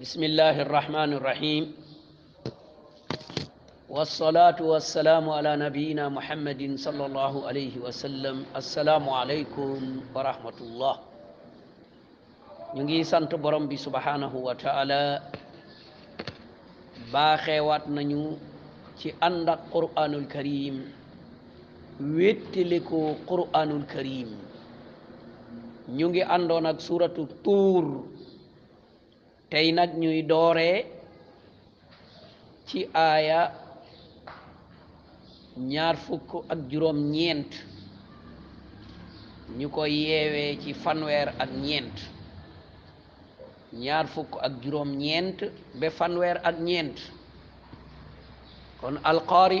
بسم الله الرحمن الرحيم والصلاة والسلام على نبينا محمد صلى الله عليه وسلم السلام عليكم ورحمة الله ñu ngi sant borom bi subhanahu wa taala baaxeewaat nañu ci ànd ak quraanul karim wéttali ko quraanul karim ñu ngi àndoon ak suuratu tuur tey nag ñuy dooree ci aaya ñaar fukk ak juróom ñeent ñu ko yeewee ci fanweer ak ñeent ñaar fukk ak juróom ñeent ba fanweer ak ñeent kon alqaari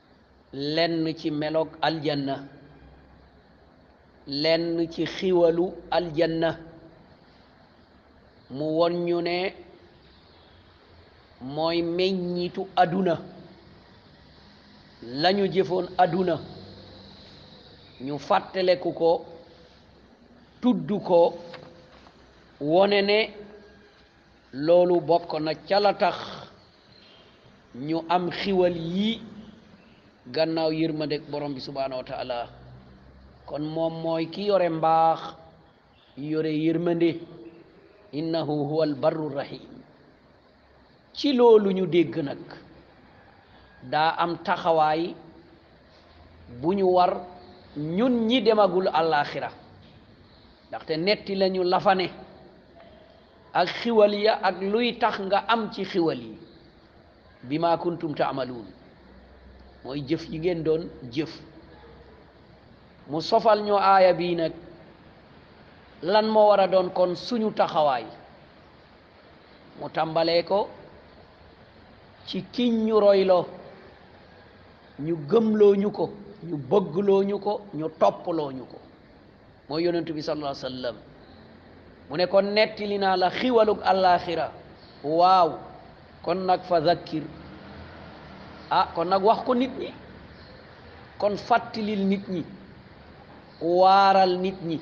lenn ci meloog aljanna lenn ci xiwalu aljanna mu won ñu ne mooy meññitu àdduna lañu jëfoon àdduna ñu fàttaleku ko tudd ko wone ne loolu bokk na ca la tax ñu am xiwal yii gannaaw yërmandeg borom bi subhaanahu wa kon moom mooy ki yore mbaax yore yërmande innahu huwa albarru rahim ci loolu ñu dégg nag daa am taxawaay bu ñu war ñun ñi demagul àllaaxira ndaxte netti lañu lafane ak xiwal ya ak luy tax nga am ci xiwal yi bi ma kuntum taamaluun mooy jëf yi ngeen doon jëf mu sofal ñu aaya bii nag lan moo war a doon kon suñu taxawaay mu tàmbalee ko ci kiñ ñu royloo ñu gëmloo ñu ko ñu bëggloo ñu ko ñu topploo ñu ko mooy yonentu bi sallallahu alayhi wa sallam mu ne kon nettali naa la xiwalug àllaaxira waaw kon nag fa zakkir ah kon nag wax ko nit ñi kon fàttalil nit ñi waaral nit ñi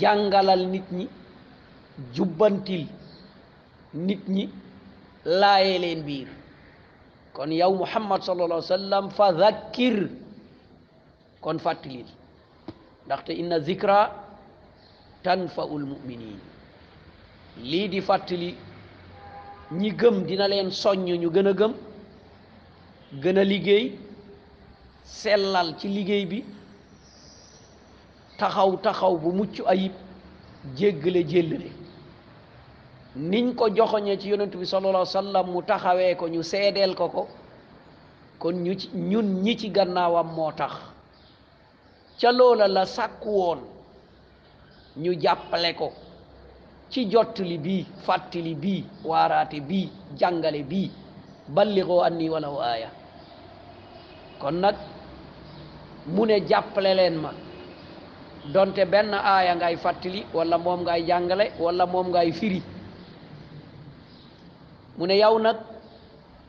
jàngalal nit ñi jubbantil nit ñi laayee leen biir kon yow muhammad sallallahu alayhi wa sallam fa zakkir kon fàttalil ndaxte inna zikra tanfaul muminin lii di fàttali ñi gëm dina leen soññ ñu gën a gëm gën a liggéey sellal ci liggéey bi taxaw taxaw bu mucc ayib jéggale jéllale niñ ko joxoñee ci yonent bi sallallahu alayhi mu taxawee ko ñu seedeel ko ko kon ñu ci ñun ñi ci gannaawam moo tax ca loola la sàkku woon ñu jàppale ko ci jottali bii fàttali bii waaraate bii jàngale bii balligoo anni walaw aaya kon nag mu ne jàppale leen ma donte benn aaya ngay fàttali wala moom ngay jàngale wala moom ngay firi mu ne yow nag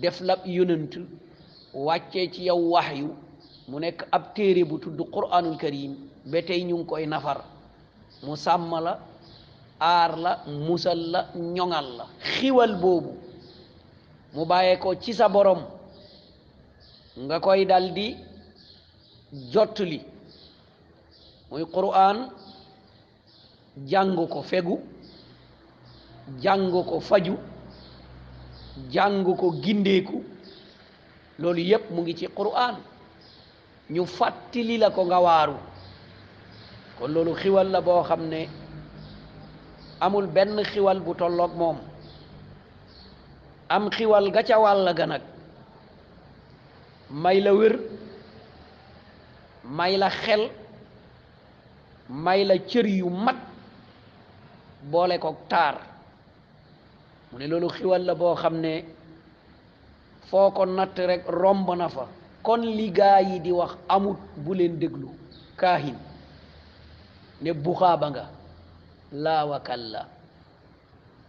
def lab yonent wàccee ci yow waxyu mu nekk ab téere bu tudd quraanul karim ba tey ñu ngi koy nafar mu sàmm la aar la musal la ñoŋal la xiwal boobu mu bàyyee ko ci sa borom nga koy daldi jottali muy quraan jàng ko fegu jàng ko faju jàng ko gindeeku loolu yépp mu ngi ci quraan ñu fàttali la ko nga waaru kon loolu xiwal la boo xam ne amul benn xiwal bu tolloog moom am xiwal ga ca wàll ga nag may la wér may la xel may la cër yu mat boole ko taar mu ne loolu xiwal la boo xam ne foo ko natt rek romb na fa kon li gaa yi di wax amut bu leen déglu kaahin ne buxaaba nga laa wakal la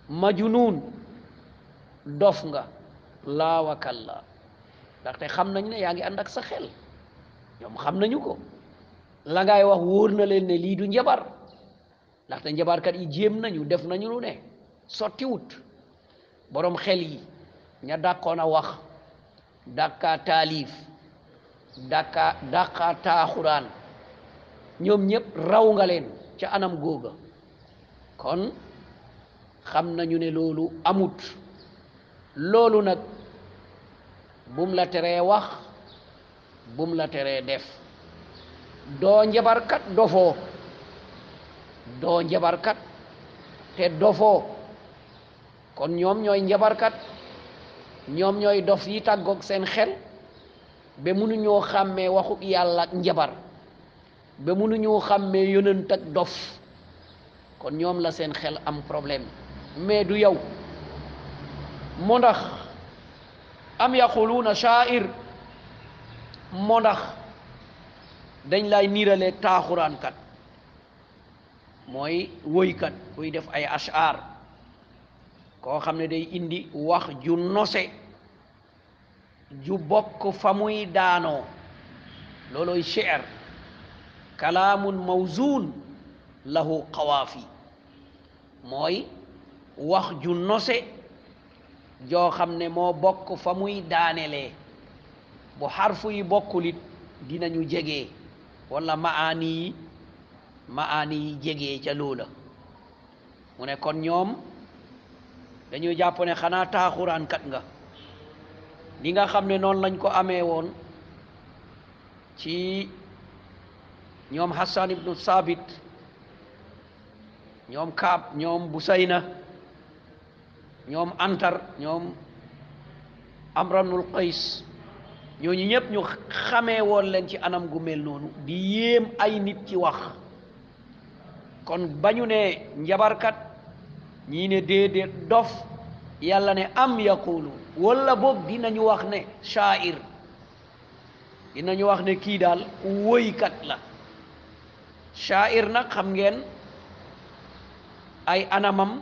majunuun dof nga laa wakal la ndaxte xam nañ ne yaa ngi ànd ak sa xel ñoom xam nañu ko la ngay wax wóor na leen ne lii du njabar ndaxte njabarkat yi jéem nañu def nañu lu ne sottiwut boroom xel yi ña dàqoon a wax dàqaa taalif dàqaa dàqaa taaxuraan ñoom ñëpp raw nga leen ca anam googa kon xam nañu ne loolu amut loolu nag bum la teree wax bum la teree def doo njabarkat dofoo doo njabarkat te dofoo kon ñoom ñooy njabarkat ñoom ñooy dof yi tàggoog seen xel ba mënuñoo xàmmee waxu yàlla ak njabar ba mënuñu xàmmee yonent ak dof kon ñoom la seen xel am problème mais du yow moo ndax am yaquluuna shaair moo ndax dañ lay niirale taaxuraankat mooy woykat buy def ay ashar koo xam ne day indi wax ju nose ju bokk fa muy daanoo loolooy shi'r kalaamun mawzuun lahu qawaafi mooy wax ju nose joo xam ne moo bokk fa muy daanelee bu xarfu yi bokkul it dinañu jege wala maani yi maani yi jege ca loola mu ne kon ñoom dañuy jàpp ne xanaa taaxuraankat nga li nga xam ne noonu lañ ko amee woon ci ñoom Hassan ibnu Sabit ñoom Kaab ñoom Busayna ñoom antar ñoom amranul qays ñooñu ñëpp ñu xamee woon leen ci anam gu mel noonu di yéem ay nit ci wax kon bañu ne njabarkat ñii ne déedéet dof yàlla ne am yaqulu wala boog dinañu wax ne shaair dinañu wax ne kii daal ku woykat la shaair nag xam ngeen ay anamam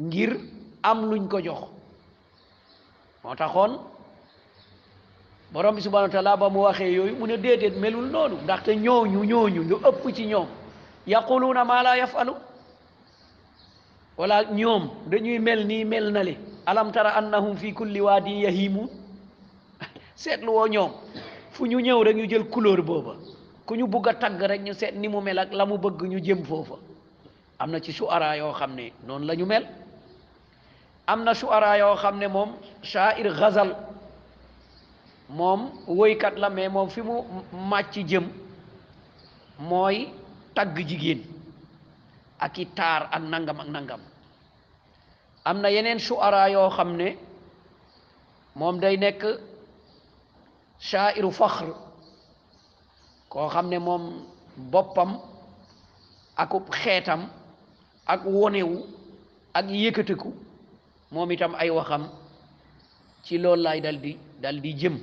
ngir am luñ ko jox moo taxoon borom bi subhanahu wa taala ba mu waxee yooyu mu ne déedéet melul noonu ndaxte ñooñu ñooñu ñu ëpp ci ñoom yaquluuna maa laa yafalu wala ñoom dañuy mel nii mel na le alam tara annahum fi kulli waadin yahimun seetlu woo ñoom fu ñu ñëw rek ñu jël couleur booba ku ñu bugg a tagg rek ñu seet ni mu mel ak la mu bëgg ñu jëm foofa am na ci suara yoo xam ne noonu la ñu mel am na suara yoo xam ne moom shaair ghazal moom woykat la mais moom fi mu màcc jëm mooy tagg jigéen ak i taar ak nangam ak nangam am na yeneen suara yoo xam ne moom day nekk shaa'iru faxr koo xam ne moom boppam akub xeetam ak wonewu ak yëkkatiku moom itam ay waxam ci loolu laay dal di dal di jëm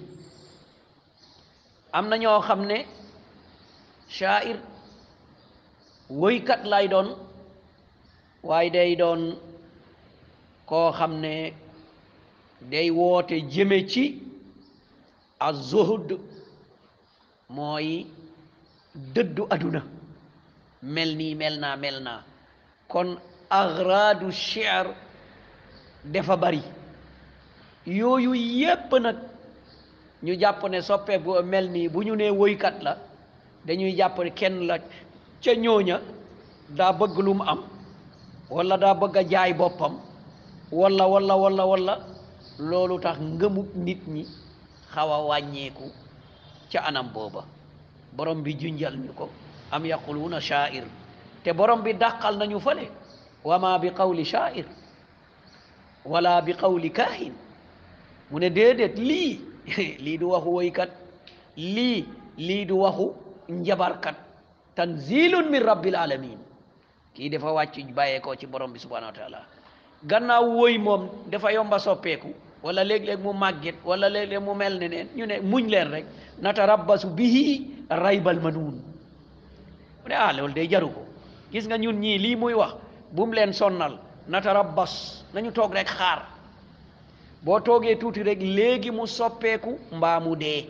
am na ñoo xam ne shaair woykat lay doon waaye day doon koo xam ne day woote jëme ci az-zuhd mooy dëddu aduna mel nii mel naa mel naa kon agradu shi'r dafa bari yooyu yépp nag ñu jàpp ne soppe bu mel nii bu ñu nee woykat la dañuy jàpp ne kenn la ca ñooña daa bëgg lu mu am wala daa bëgg a jaay boppam wala wala wala wala loolu tax ngëmu nit ñi xaw a wàññeeku ca anam booba borom bi junjal ñu ko am yaquluuna shaair te borom bi dàqal nañu fale wa ma bi qawli shaair wala bi qawli kaahin mu ne déedéet lii lii du waxu woykat lii lii du waxu njabarkat tanzilun min rabbil alamin kii dafa wàcc bàyyeekoo ci borom bi subhanahu wa taala gannaaw woy moom dafa yomba soppeeku wala léeg-léeg mu màgget wala léeg-léeg mu mel ne neen ñu ne muñ leen rek natarabbasu bihi raybal manuun mu ne ah loolu day jaru ko gis nga ñun ñii lii muy wax bu mu leen sonnal natarabbas nañu toog rek xaar boo toogee tuuti rek léegi mu soppeeku mbaa mu dee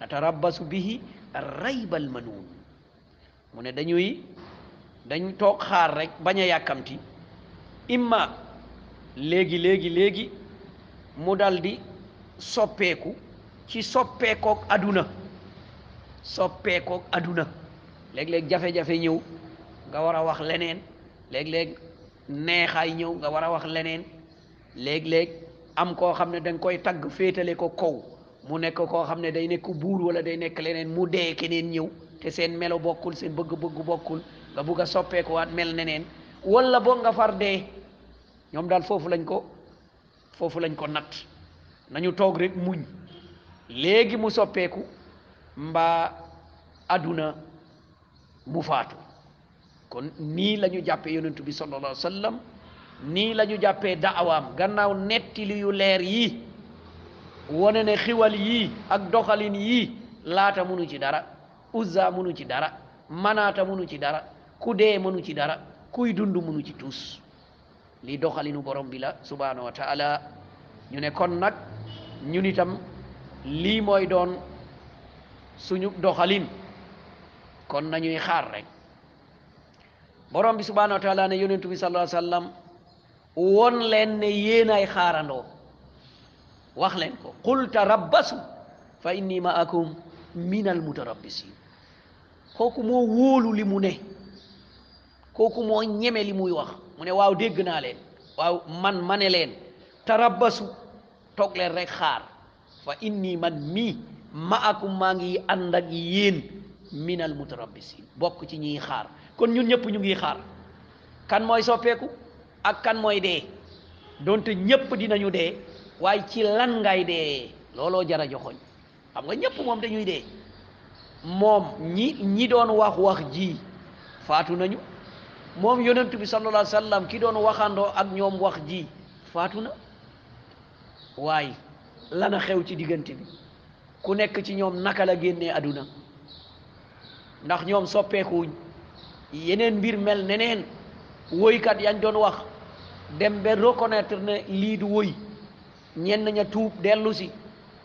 natarabbasu bihi raybal manuun mu ne dañuy dañ toog xaar rek bañ a yàkkamti imma léegi léegi léegi mu daldi soppeeku ci soppeekook aduna soppeekook aduna léeg-léeg jafe-jafe ñëw nga war a wax leneen léeg-léeg neexaay ñëw nga war a wax leneen léeg-léeg am koo xam ne da koy tagg féetale ko kow mu nekk koo xam ne day nekk buur wala day nekk leneen mu dee keneen ñëw te seen melo bokkul seen bëgg-bëgg bokkul nga bugg a soppeekuwaat mel neneen wala boog nga far dee ñoom daal foofu lañ ko foofu lañ ko natt nañu toog rek muñ léegi mu soppeeku mbaa àdduna mu faatu kon nii la ñu jàppee yonentu bi sallallahu alayhi wa sallam nii la ñu jàppee daawaam gannaaw nettili yu leer yi wone ne xiwal yii ak doxalin yii laata munu ci dara uzza munu ci dara manaata munu ci dara ku dee mënu ci dara kuy dund mënu ci tuus lii doxalinu borom bi la subhanahu wa taala ñu ne kon nag ñun itam lii mooy doon suñu doxalin kon nañuy xaar rek borom bi subhanahu wa taala ne yonentu bi sallallahu alayhi wa sallam won leen ne yéen ay xaarandoo wax leen ko qul tarabbasu fa inni maakum minal mutarabbisin kooku moo wóolu li mu ne kooku moo ñeme li muy wax mu ne waaw dégg naa leen waaw man ma ne leen tarabbasu toog leen rek xaar fa inni man mii maakum maa ngi ànd ak yéen minal mutarabbisin bokk ci ñiy xaar kon ñun ñëpp ñu ngi xaar kan mooy soppeeku ak kan mooy dee donte ñëpp dinañu dee waaye ci lan ngay dee looloo jara joxoñ xam nga ñëpp moom dañuy dee moom ñi ñi doon wax wax ji faatu nañu moom yonent bi sallallahu alayhi wa sallam ki doon waxandoo ak ñoom wax ji faatu na waaye lana xew ci diggante bi ku nekk ci ñoom naka la génnee àdduna ndax ñoom soppeekuwuñ yeneen mbir mel neneen woykat yañ doon wax dem ba reconnaître ne lii du woy ñenn ña tuub dellu si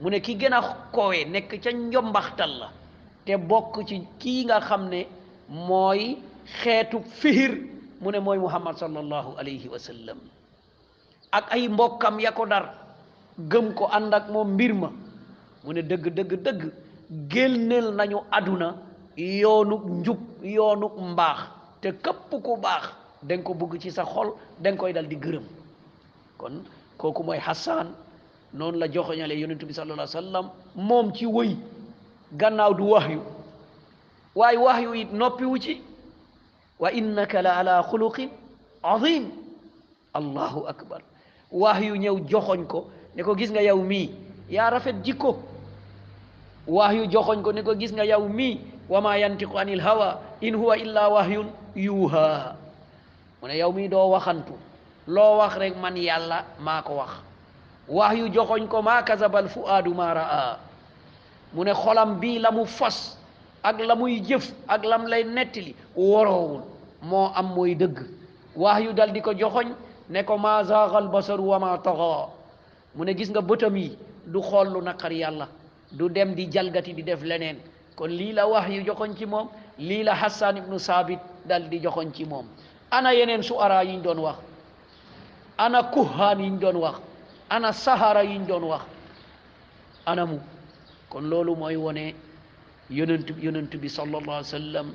mu ne ki gën a kowe nekk ca njombaxtal la te bokk ci kii nga xam ne mooy xeetu fihir mu ne mooy muhammad sallallahu alayhi wa sallam ak ay mbokkam ya ko dar gëm ko ànd ak moom mbir ma mu ne dëgg dëgg dëgg génneel nañu àdduna yoonuk njub yoonuk mbaax te képp ku baax danga ko bëgg ci sa xol danga koy dal di gërëm kon kooku mooy Hassan noonu la joxoñale yonentu bi sallallahu alayhi wa sallam moom ci wëy gannaaw du waxyu waaye waxyu it noppiwu ci wa innaka la ala xuluqin azim allahu akbar waxyu ñëw joxoñ ko ne ko gis nga yow mii yaa rafet jikko waxyu joxoñ ko ne ko gis nga yow mii wa ma yantiqu anil hawa in huwa illa wahyun yuha mu ne yow mii doo waxantu loo wax rek man yàlla maa ko wax wax yu joxoñ ko maa kasabal fuaadu maa raa mu ne xolam bii la mu fas ak la muy jëf ak lam lay nettali woroowul moo am mooy dëgg wax yu dal di ko joxoñ ne ko maa zaaxal basaru wa maa taxa mu ne gis nga bëtam yi du xool lu naqar yàlla du dem di jalgati di def leneen kon lii la wax yu joxoñ ci moom lii la Hassan ibnu Saabit dal di joxoñ ci moom ana yeneen su ara yiñ doon wax ana kuhaan yiñ doon wax ana sahara yiñ doon wax ana mu kon loolu mooy wone yonent yonent bi sallallahu alayhi wa sallam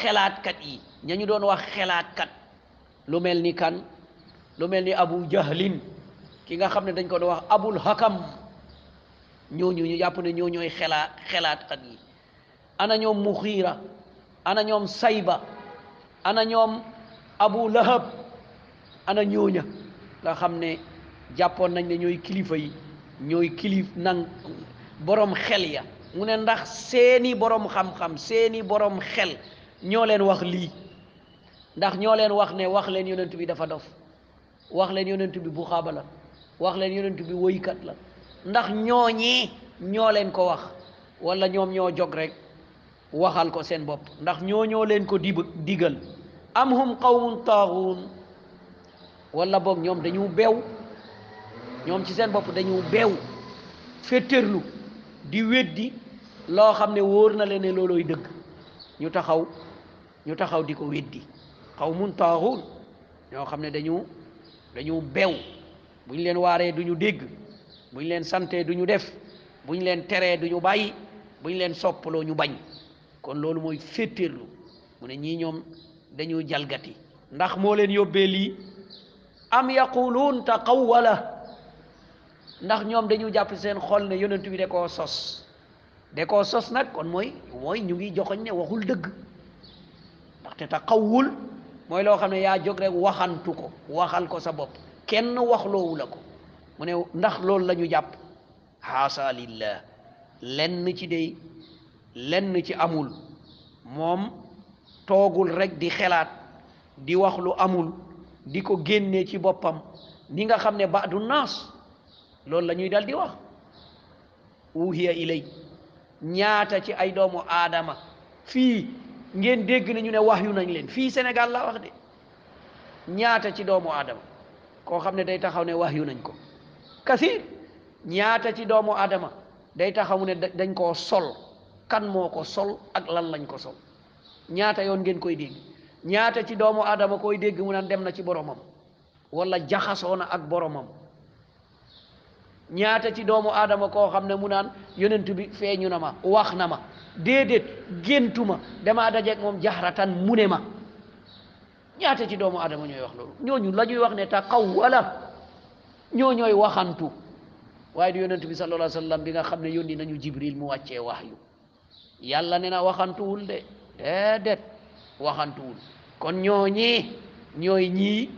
xelaatkat yi ña ñu doon wax xelaatkat lu mel ni kan lu mel ni abu jahlin ki nga xam ne dañ ko doon wax abul hakam ñooñu ñu jàpp ne ñoo ñooy xelaa xelaatkat yi ana ñoom muxiira ana ñoom sayba ana ñoom abu lahab ana ñooña nga xam ne jàppoon nañ ne ñooy kilifa yi ñooy kilif nang boroom xel ya mu ne ndax seeni boroom xam-xam seeni boroom xel ñoo leen wax lii ndax ñoo leen wax ne wax leen yonent bi dafa dof wax leen yonent bi bu xaaba la wax leen yonent bi woykat la ndax ñooñee ñoo leen ko wax walla ñoom ñoo jog rek waxal ko seen bopp ndax ñoo ñoo leen ko dib digal am hum qawmun taaxuun wala boog ñoom dañu beew ñoom ci seen bopp dañu beew féttérlu di weddi loo xam ne wóor na leen ne loolooy dëgg ñu taxaw ñu taxaw di ko weddi qawmun taaxuun ñoo xam ne dañu dañu beew bu ñu leen waaree du ñu dégg bu ñu leen santee du ñu def bu ñu leen teree du ñu bàyyi bu ñu leen soppaloo ñu bañ kon loolu mooy féetéerlu mu ne ñii ñoom dañu jalgati ndax moo leen yóbbee lii am yaquluun taqawwala ndax ñoom dañu jàpp seen xol ne yonent bi da koo sos de koo sos nag kon mooy mooy ñu ngi joxoñ ne waxul dëgg ndaxte ta xawwul mooy loo xam ne yaa jóg rek waxantu ko waxal ko sa bopp kenn waxloowu la ko mu ne ndax loolu la ñu jàpp xaasa lillah lenn ci day lenn ci amul moom toogul rek di xelaat di wax lu amul di ko génnee ci boppam ni nga xam ne ba du naas loolu la ñuy dal di wax wuhiya ilay ñaata ci ay doomu aadama fii ngeen dégg nañu ne wax yu nañ leen fii Sénégal laa wax de ñaata ci doomu aadama koo xam ne day taxaw ne wax yu nañ ko kasir ñaata ci doomu aadama day taxaw ne dañ koo sol kan moo ko sol ak lan lañ ko sol ñaata yoon ngeen koy dégg ñaata ci doomu aadama koy dégg mu naan dem na ci boromam wala jaxasoo na ak boromam ñaata ci doomu aadama koo xam ne mu naan yonent bi feeñu na ma wax na ma déedéet géntu ma damaa dajeeg moom jaxratan mu ne ma ñaata ci doomu aadama ñooy wax loolu ñooñu la ñuy wax ne ta xaw wala ñoo ñooy waxantu waaye di yonent bi sallallahu alayhi wa sallam bi nga xam ne yónni nañu jibril mu wàccee wax yu yàlla ne na waxantuwul de déedéet waxantuwul kon ñooñi ñooy ñii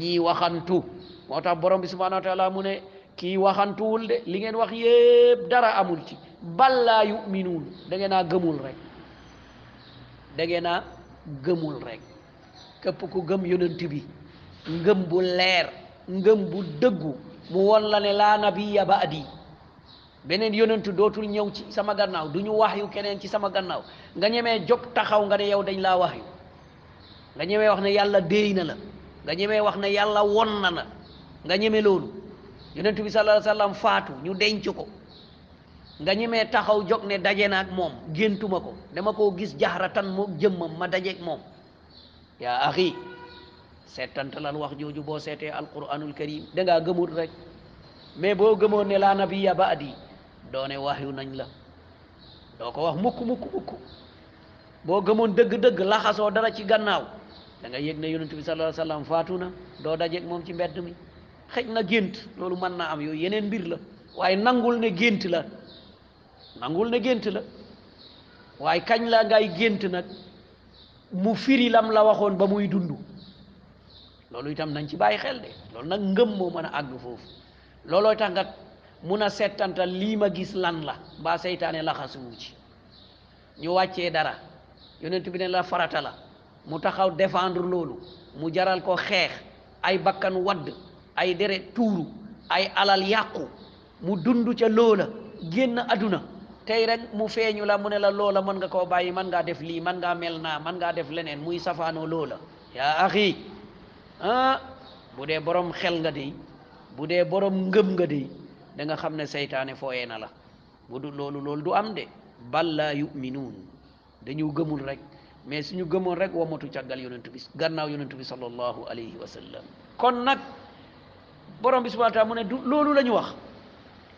ñii waxantu moo tax borom bi subhanahu wa taala mu ne kii waxantuwul de li ngeen wax yépp dara amul ci ballaa yuminuun da ngeen a gëmul rek da ngeen a gëmul rek képp ku gëm yonent bi ngëm bu leer ngëm bu dëggu mu won la ne laa nabiya baadi beneen yonentu dootul ñëw ci sama gannaaw du ñu wax yu keneen ci sama gannaaw nga ñemee jóg taxaw nga ne yow dañ laa wax yu nga ñemee wax ne yàlla déey na la nga ñemee wax ne yàlla won na la nga ñeme loolu yonentu bi sallallahu alayhi wasallam faatu ñu denc ko nga ñemee taxaw jóg ne daje na ak moom géntuma ko dama koo gis jaxaratan moo jëmmam ma dajeeg moom yaa axi seetantalal wax jooju boo seetee alquranul karim da ngaa gëmul rek mais boo gëmoon ne laa nabiya baadi doone wax yu nañ la doo ko wax mukk mukk mukk boo gëmoon dëgg-dëgg laxasoo dara ci gannaaw da nga yëg ne yonent bi sallallahu alayhi wa sallam faatu na doo dajeeg moom ci mbedd mi xëj na gént loolu mën naa am yooyu yeneen mbir la waaye nangul ne gént la nangul ne gént la waaye kañ la ngay gént nag mu firi lam la waxoon ba muy dund loolu itam nañ ci bàyyi xel de loolu nag ngëm moo mën a àgg foofu loolooy tax nga mun a settantal lii ma gis lan la mbaa seytaane laxasuwu ci ñu wàccee dara yonent bi ne la farata la mu taxaw défendre loolu mu jaral ko xeex ay bakkan wadd ay deret tuuru ay alal yàqu mu dund ca loola génn aduna tey rek mu feeñu la mu ne la loola mën nga koo bàyyi mën ngaa def lii mën ngaa mel naa mën ngaa def leneen muy safaanoo loola yaa axi ah bu dee borom xel nga di bu dee borom ngëm nga di da nga xam ne seytaane fooyee na la bu du loolu loolu du am de bal laa yuminuun dañu gëmul rek mais suñu gëmoon rek wamatu càggal yonent bi gannaaw yonent bi sallallahu alayhi wa sallam kon nag borom bi subhanahu wa mu ne du loolu la ñu wax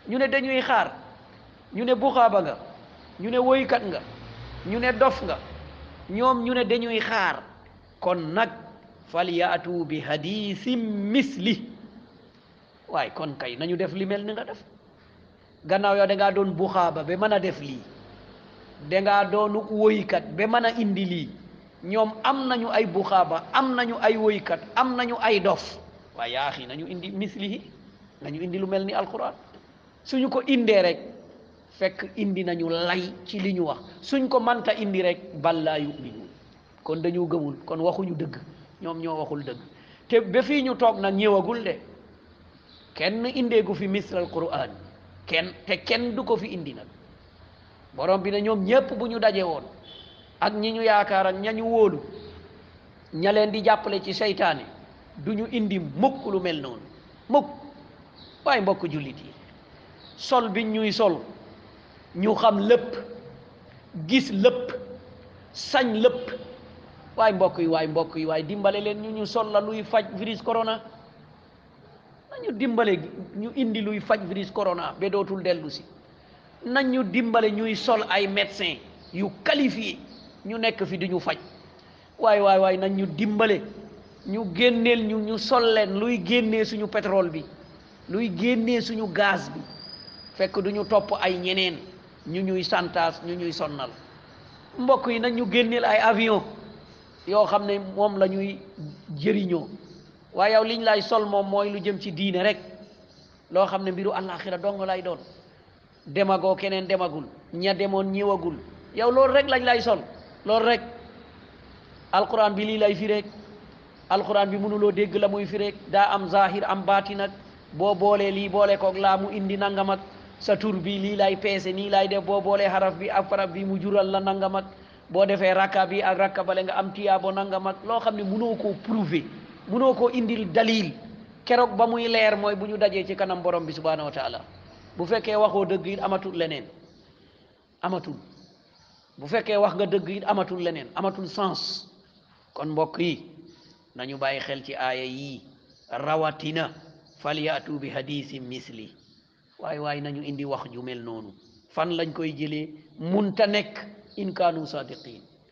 ñu ne dañuy xaar ñu ne buxaaba nga ñu ne woykat nga ñu ne dof nga ñoom ñu ne dañuy xaar kon nag fal yaatu bi hadisin misli waaye kon kay nañu def li mel ni nga def gannaaw yow dangaa doon buxaaba ba mën a def lii dangaa doonu woykat ba mën a indi lii ñoom am nañu ay buxaaba am nañu ay woykat am nañu ay dof waaye yaaxi nañu indi mislihi nañu indi lu mel ni alquran suñu ko indee rek fekk indi nañu lay ci li ñu wax suñ ko manta indi rek bal laa yuminuun kon dañoo gëmul kon waxuñu dëgg ñoom ñoo waxul dëgg te ba fii ñu toog nag ñëwagul de kenn indeegu fi misral quran kenn te kenn du ko fi indi nag borom bi ne ñoom ñépp bu ñu daje woon ak ñi ñu yaakaar ak ña ñu wóolu ña leen di jàppale ci seytaane du ñu indi mukk lu mel noonu mukk waaye mbokk jullit yi sol bi ñuy sol ñu xam lépp gis lépp sañ lépp waay mbokk yi waay mbokk yi waay dimbale leen ñu ñu sol la luy faj virus corona nañu dimbale ñu indi luy faj virus corona ba dootul dellu si nañu dimbale ñuy sol ay médecin yu qualifié ñu nekk fi di ñu faj waay waay waay nañ ñu dimbale ñu génneel ñu ñu sol leen luy génnee suñu pétrole bi luy génnee suñu gaz bi fekk du ñu topp ay ñeneen ñu ñuy santaas ñu ñuy sonnal mbokk yi nañ ñu génneel ay avion yoo xam ne moom la ñuy jëriñoo waaye yow liñ lay sol moom mooy lu jëm ci diine rek loo xam ne mbiru àllaaxira dong lay doon demagoo keneen demagul ña demoon ñëwagul yow loolu rek lañ lay sol loolu rek alquran bi lii lay fi rek alquran bi mënuloo dégg la muy fi rek daa am zahir am baati nag boo boolee lii boole koog laa mu indi nangam ak sa tur bi lii lay peese nii lay def boo boolee xaraf bi ak faraf bi mu jural la nangam ak boo defee rakka bi ak rakka bale nga am tiyaabo nangam ak loo xam ne mënoo koo prouver mënoo koo indil dalil keroog ba muy leer mooy bu ñu dajee ci kanam borom bi subhanahu wa taala bu fekkee waxoo dëgg it amatul leneen amatul bu fekkee wax nga dëgg it amatul leneen amatul sens kon mbokk yi nañu bàyyi xel ci aaya yii rawatina falyaatu bi hadisin misli waaye waaye nañu indi wax ju mel noonu fan lañ koy jëlee munta nekk in kaanu sadiqin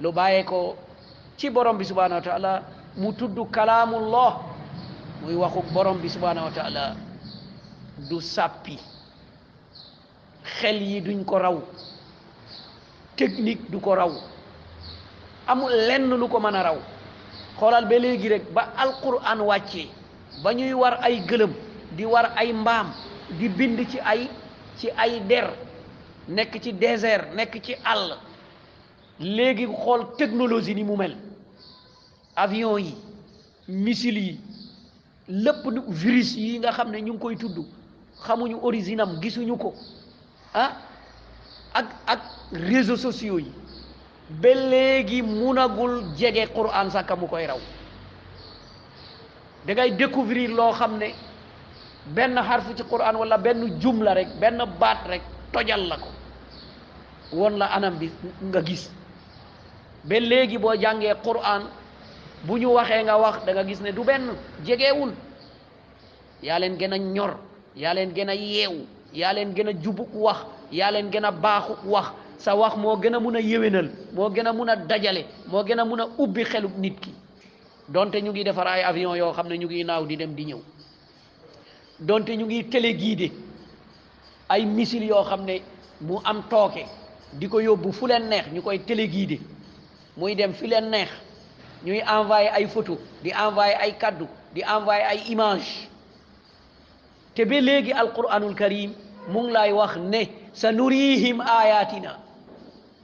lu bàyyee ko ci borom bi subhanahu wa taala mu tudd kalaamullah muy waxu borom bi subhanahu wa taala du sàppi xel yi duñ ko raw technique du ko raw amul lenn lu ko mën a raw xoolal ba léegi rek ba alquran wàccee ba ñuy war ay gëlëm di war ay mbaam di bind ci ay ci ay der nekk ci désert nekk ci àll léegi xool technologie ni mu mel avion yi missile yi lépp virus yi nga xam ne ñu ngi koy tudd xamuñu origine am gisuñu ko ah ak ak réseaux sociaux yi ba léegi munagul jege Qur'an sàkka mu koy raw da ngay découvrir loo xam ne benn xarfu ci Qur'an wala benn jumla rek benn baat rek tojal la ko won la anam bi nga gis ba léegi boo jàngee Qur'an bu ñu waxee nga wax danga gis ne du benn jegewul yaa leen gën a ñor yaa leen gën a yeewu yaa leen gën a jubuk wax yaa leen gën a baaxu wax sa wax moo gën a mun a yéwénal moo gën a mun a dajale moo gën a mun a ubbi xelu nit ki donte ñu ngi defar ay avion yoo xam ne ñu ngi naaw di dem di ñëw donte ñu ngi téléguidé ay missile yoo xam ne mu am tooke di ko yóbbu fu leen neex ñu koy téléguidé muy dem fi leen neex ñuy envoyé ay photo di envoyé ay kaddu di envoyé ay image te ba léegi alquranul karim mu ngi lay wax ne sa nurihim ayatina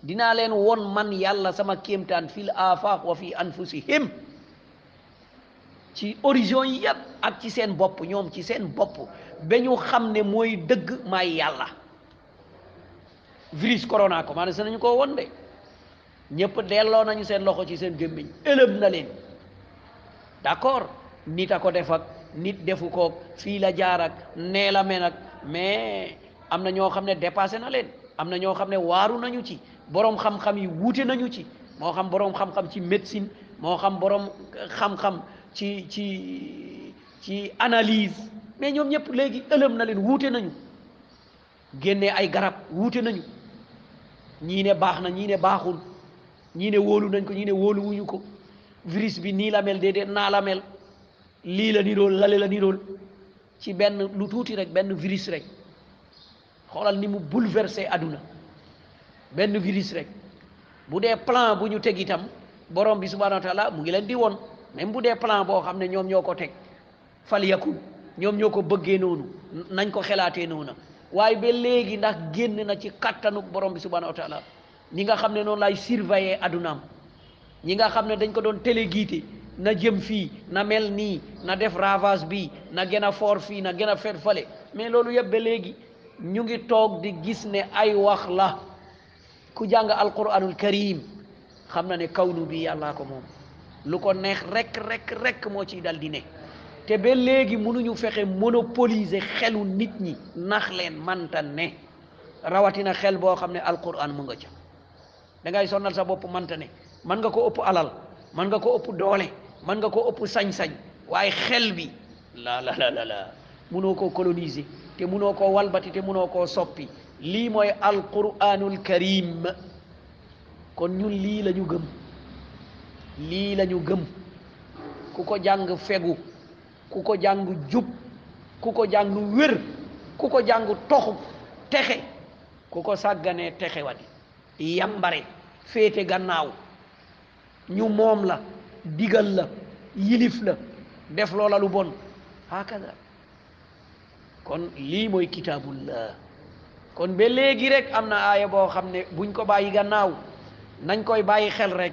dinaa leen won man yàlla sama kéemtaan fil afaq wa fi anfusihim ci origine yi yépp ak ci seen bopp ñoom ci seen bopp ba ñu xam ne mooy dëgg maay yàlla virus corona commencé nañu ko woon de ñëpp delloo nañu seen loxo ci seen gémmiñ ëlëb na leen d'accord nit a ko def ak nit defu koog fii la jaar ak nee la mel ak mais am na ñoo xam ne dépassé na leen am na ñoo xam ne waaru nañu ci boroom xam-xam yi wuute nañu ci moo xam boroom xam-xam ci médecine moo xam boroom xam-xam ci ci ci analyse mais ñoom ñëpp léegi ëlëm na leen wuute nañu génnee ay garab wuute nañu ñii ne baax na ñii ne baaxul ñii ne wóolu nañ ko ñii ne wóolu wuñu ko virus bi nii la mel déedéet naa la mel lii la nirool lale la nirool ci benn lu tuuti rek benn virus rek xoolal ni mu bouleversé àdduna benn virus rek bu dee plan bu ñu teg itam borom bi subhanahu wa mu ngi leen di woon même bu dee plan boo xam ne ñoom ñoo ko teg fal yakun ñoom ñoo ko bëggee noonu nañ ko xelaatee noonu waaye ba léegi ndax génn na ci kattanu borom bi subhanahu wa ñi nga xam ne noonu laay surveiller adunaam ñi nga xam ne dañ ko doon téléguidé na jëm fii na mel nii na def ravage bi na gën a foor fii na gën a fet fale mais loolu yëpp ba léegi ñu ngi toog di gis ne ay wax la ku jàng alquranul karim xam na ne kawnu bi yàllaa ko moom lu ko neex rek rek rek moo ciy dal di ne te ba léegi mënuñu fexe monopoliser xelu nit ñi nax leen manta ne rawatina xel boo xam ne alquran mu nga ca da ngay sonnal sa bopp mante ne mën nga ko ëpp alal mën nga ko ëpp doole mën nga ko ëpp sañ-sañ waaye xel bi la la la la munoo koo coloniser te munoo koo walbati te munoo koo soppi lii mooy alquranul karim kon ñun lii la ñu gëm lii la ñu gëm ku ko jàng fegu ku ko jàng jub ku ko jàng wér ku ko jàng toxu texe ku ko sàgganee texe wadi yambare féete gannaaw ñu moom la digal la yilif la def loola lu bon hakada kon lii mooy kitaabullah kon ba léegi rek am na aaya boo xam ne buñ ko bàyyi gannaaw nañ koy bàyyi xel rek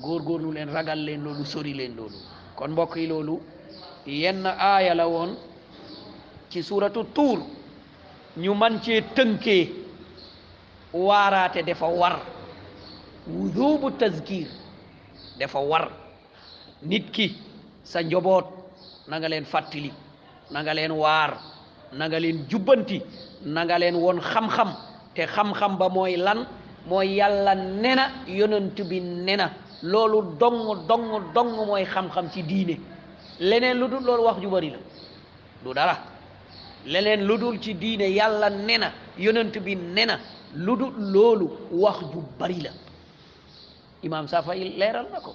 góorgóorlu leen ragal leen loolu sori leen loolu kon mbokk yi loolu yenn aaya la woon ci suuratu tuur ñu man cee tënkee waaraate dafa war wujubu tazkir dafa war nit ki sa njoboot na nga leen fàttali na nga leen waar na nga leen jubbanti na nga leen woon xam-xam te xam-xam ba mooy lan mooy yàlla ne na yonent bi ne na loolu dong dong dong mooy xam-xam ci diine leneen lu dul loolu wax ju bari la du dara leneen lu dul ci diine yàlla ne na yonent bi ne na lu dul loolu wax ju bari la imaam Safay leeral na ko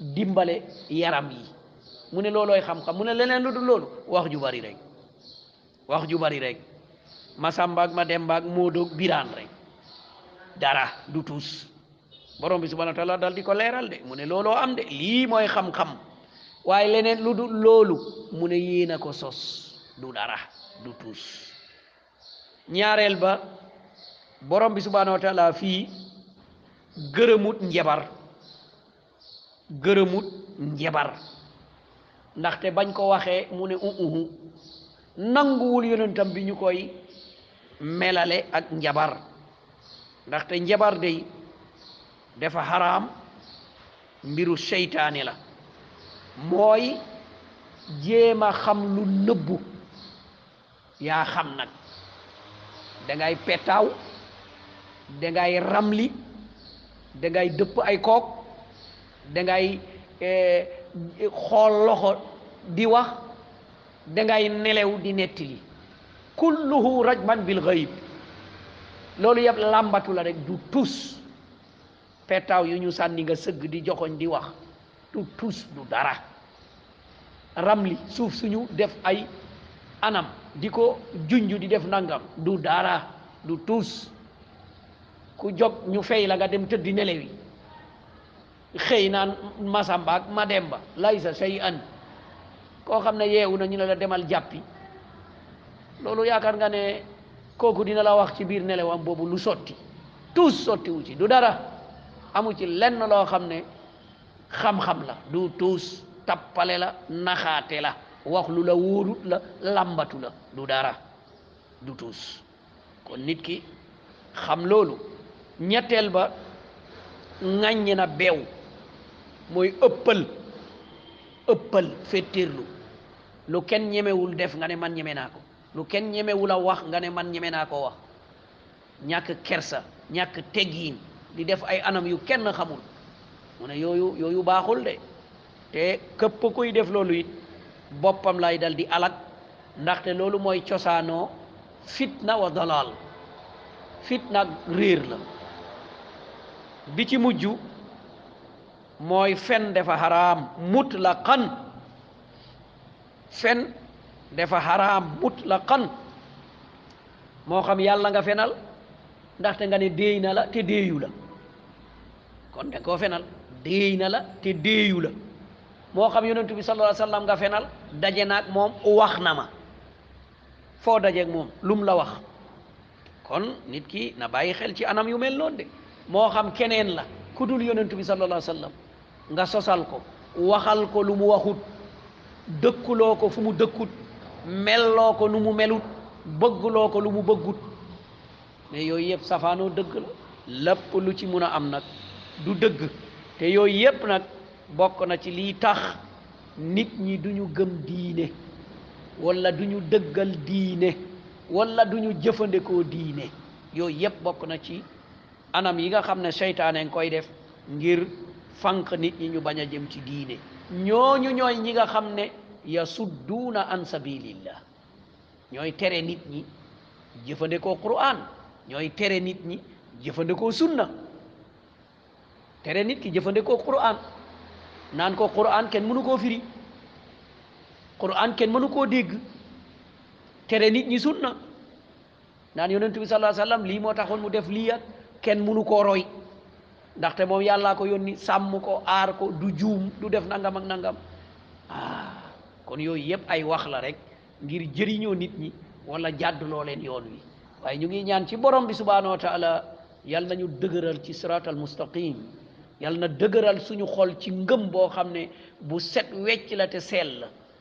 dimbale yaram yi mu ne loolooy xam-xam mu ne leneen lu dul loolu wax ju bari rek wax ju bari rek ma sàmbaag ma dembaag moo doog biraan rek dara du tuus borom bi subhanahu wa taala dal di ko leeral de mu ne looloo am de lii mooy xam-xam waaye leneen lu dul loolu mu ne yéen a ko sos du dara du tuus ñaareel ba borom bi subhaanahu wa taala fii gërëmut njabar gërëmut njabar ndaxte bañ ko waxee mu ne uuhu nanguwul yonentam bi ñu koy melale ak njabar ndaxte njabar day dafa xaraam mbiru seytaane la mooy jéem a xam lu nëbbu yaa xam nag dangay pettaaw dangay ramli dangay dëpp ay kook dangay eh, xool loxo di wax dangay nelew di nettali kulluhu rajman bil ghaib loolu yëpp làmbatu la rek du tus pettaaw yu ñu sànni nga sëgg di joxoñ di wax du tus du dara ramli suuf suñu def ay anam di ko junj di def nangam du dara du tus ku jóg ñu fay la nga dem tëdd nelewi xëy naan masamba ak mademba laysa shay an koo xam ne yeewu na ñu ne la demal jàppi loolu yaakaar nga ne kooku dina la wax ci biir nelewam boobu lu sotti tous sottiwu ci du dara amu ci lenn loo xam ne xam-xam la du tuus tappale la naxaate la wax lu la wóorut la làmbatu la du dara du tuus kon nit ki xam loolu ñetteel ba ŋàññi na beew mooy ëppal ëppal féttirlu lu kenn ñemewul def nga ne man ñeme naa ko lu kenn ñemewul a wax nga ne man ñeme naa ko wax ñàkk kersa ñàkk teggiin di def ay anam yu kenn xamul mu ne yooyu yooyu baaxul de te këpp kuy def loolu it boppam lay dal di alag ndaxte loolu mooy cosaanoo fitna wa dalal fitna réer la bi ci mujj mooy fen dafa xaraam mutlaqan fen dafa xaraam mutlaqan moo xam yàlla nga fenal ndaxte nga ne déey na la te déeyu la kon da koo fenal déey na la te déeyu la moo xam yonentu bi sallallahu alayhi wa sallam nga fenal daje naag moom wax na ma foo dajeeg moom lum la wax kon nit ki na bàyyi xel ci anam yu mel noonu de moo xam keneen la ku dul yonent bi sallallahu alayhi wa sallam nga sosal ko waxal ko lu mu waxut dëkkuloo ko fu mu dëkkut melloo ko nu mu melut bëgguloo ko lu mu bëggut mais yooyu yëpp safaanoo dëgg la lépp lu ci mun a am nag du dëgg te yooyu yëpp nag bokk na ci liy tax nit ñi duñu gëm diine wala duñu dëggal diine wala duñu jëfandikoo diine yooyu yëpp bokk na ci anam yi nga xam ne seytaane nga koy def ngir fànq nit ñi ñu bañ a jëm ci diine ñooñu ñooy ñi nga xam ne yasudduuna an sabilillah ñooy tere nit ñi jëfandikoo Qur'an ñooy tere nit ñi jëfandikoo sunna tere nit ki jëfandikoo Qur'an naan ko Qur'an kenn mënu koo firi Qur'an kenn mënu koo dégg tere nit ñi sunna naan yonent bi sallallahu alayhi wasallam lii moo taxoon mu def lii ak kenn mënu koo roy ndaxte moom yàllaa ko yónni sàmm ko aar ko du juum du def nangam ak nangam ah kon yooyu yëpp ay wax la rek ngir jëriñoo nit ñi wala jàdduloo leen yoon wi waaye ñu ngi ñaan ci borom bi subhanahu wa taala yal na ñu dëgëral ci siratal mustaqim yal na dëgëral suñu xol ci ngëm boo xam ne bu set wecc la te sell